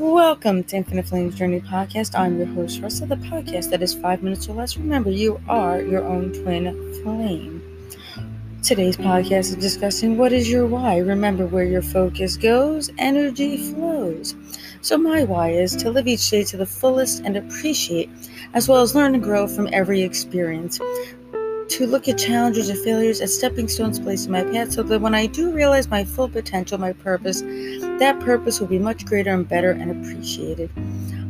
Welcome to Infinite Flames Journey Podcast. I'm your host, Russell, the podcast that is five minutes or less. Remember, you are your own twin flame. Today's podcast is discussing what is your why. Remember, where your focus goes, energy flows. So, my why is to live each day to the fullest and appreciate, as well as learn and grow from every experience to look at challenges and failures as stepping stones placed in my path so that when I do realize my full potential, my purpose, that purpose will be much greater and better and appreciated.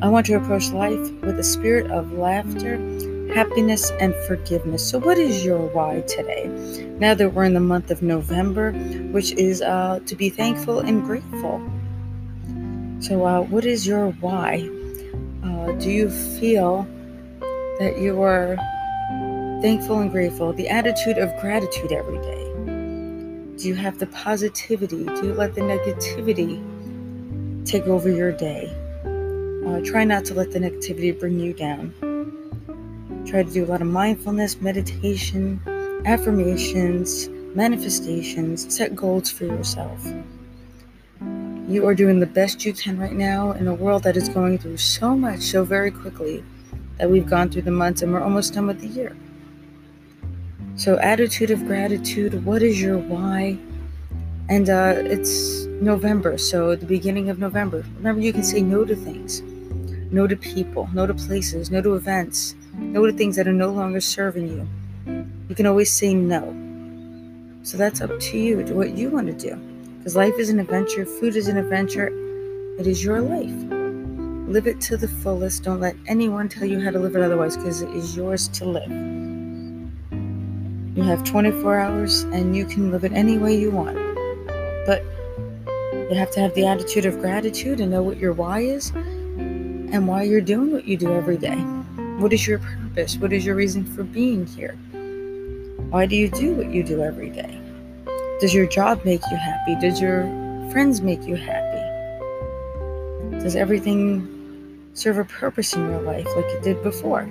I want to approach life with a spirit of laughter, happiness, and forgiveness. So, what is your why today? Now that we're in the month of November, which is uh, to be thankful and grateful. So, uh, what is your why? Uh, do you feel that you are thankful and grateful, the attitude of gratitude every day? Do you have the positivity? Do you let the negativity take over your day? Uh, try not to let the negativity bring you down. Try to do a lot of mindfulness, meditation, affirmations, manifestations, set goals for yourself. You are doing the best you can right now in a world that is going through so much so very quickly that we've gone through the months and we're almost done with the year. So, attitude of gratitude, what is your why? And uh, it's November, so the beginning of November. Remember, you can say no to things no to people, no to places, no to events, no to things that are no longer serving you. You can always say no. So, that's up to you, to what you want to do. Because life is an adventure, food is an adventure, it is your life. Live it to the fullest. Don't let anyone tell you how to live it otherwise, because it is yours to live. You have 24 hours and you can live it any way you want. But you have to have the attitude of gratitude and know what your why is and why you're doing what you do every day. What is your purpose? What is your reason for being here? Why do you do what you do every day? Does your job make you happy? Does your friends make you happy? Does everything serve a purpose in your life like it did before?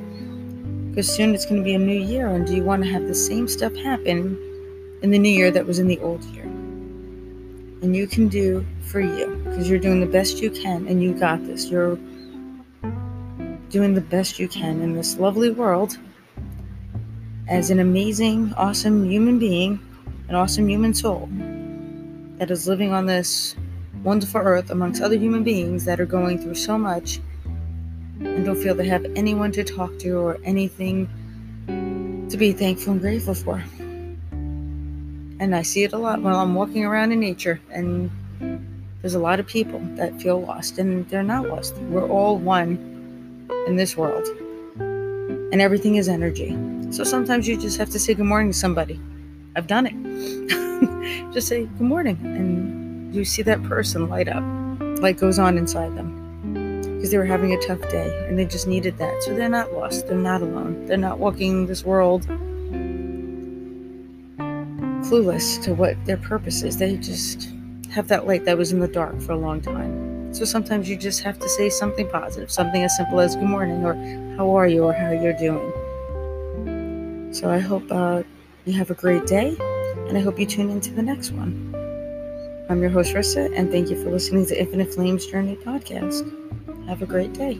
Because soon it's going to be a new year, and do you want to have the same stuff happen in the new year that was in the old year? And you can do for you because you're doing the best you can, and you got this. You're doing the best you can in this lovely world as an amazing, awesome human being, an awesome human soul that is living on this wonderful earth amongst other human beings that are going through so much and don't feel they have anyone to talk to or anything to be thankful and grateful for. And I see it a lot when I'm walking around in nature, and there's a lot of people that feel lost, and they're not lost. We're all one in this world, and everything is energy. So sometimes you just have to say good morning to somebody. I've done it. just say good morning, and you see that person light up. Light goes on inside them because they were having a tough day and they just needed that. So they're not lost. They're not alone. They're not walking this world clueless to what their purpose is. They just have that light that was in the dark for a long time. So sometimes you just have to say something positive, something as simple as good morning or how are you or how you're doing. So I hope uh, you have a great day and I hope you tune into the next one. I'm your host, Rissa, and thank you for listening to Infinite Flames Journey podcast. Have a great day.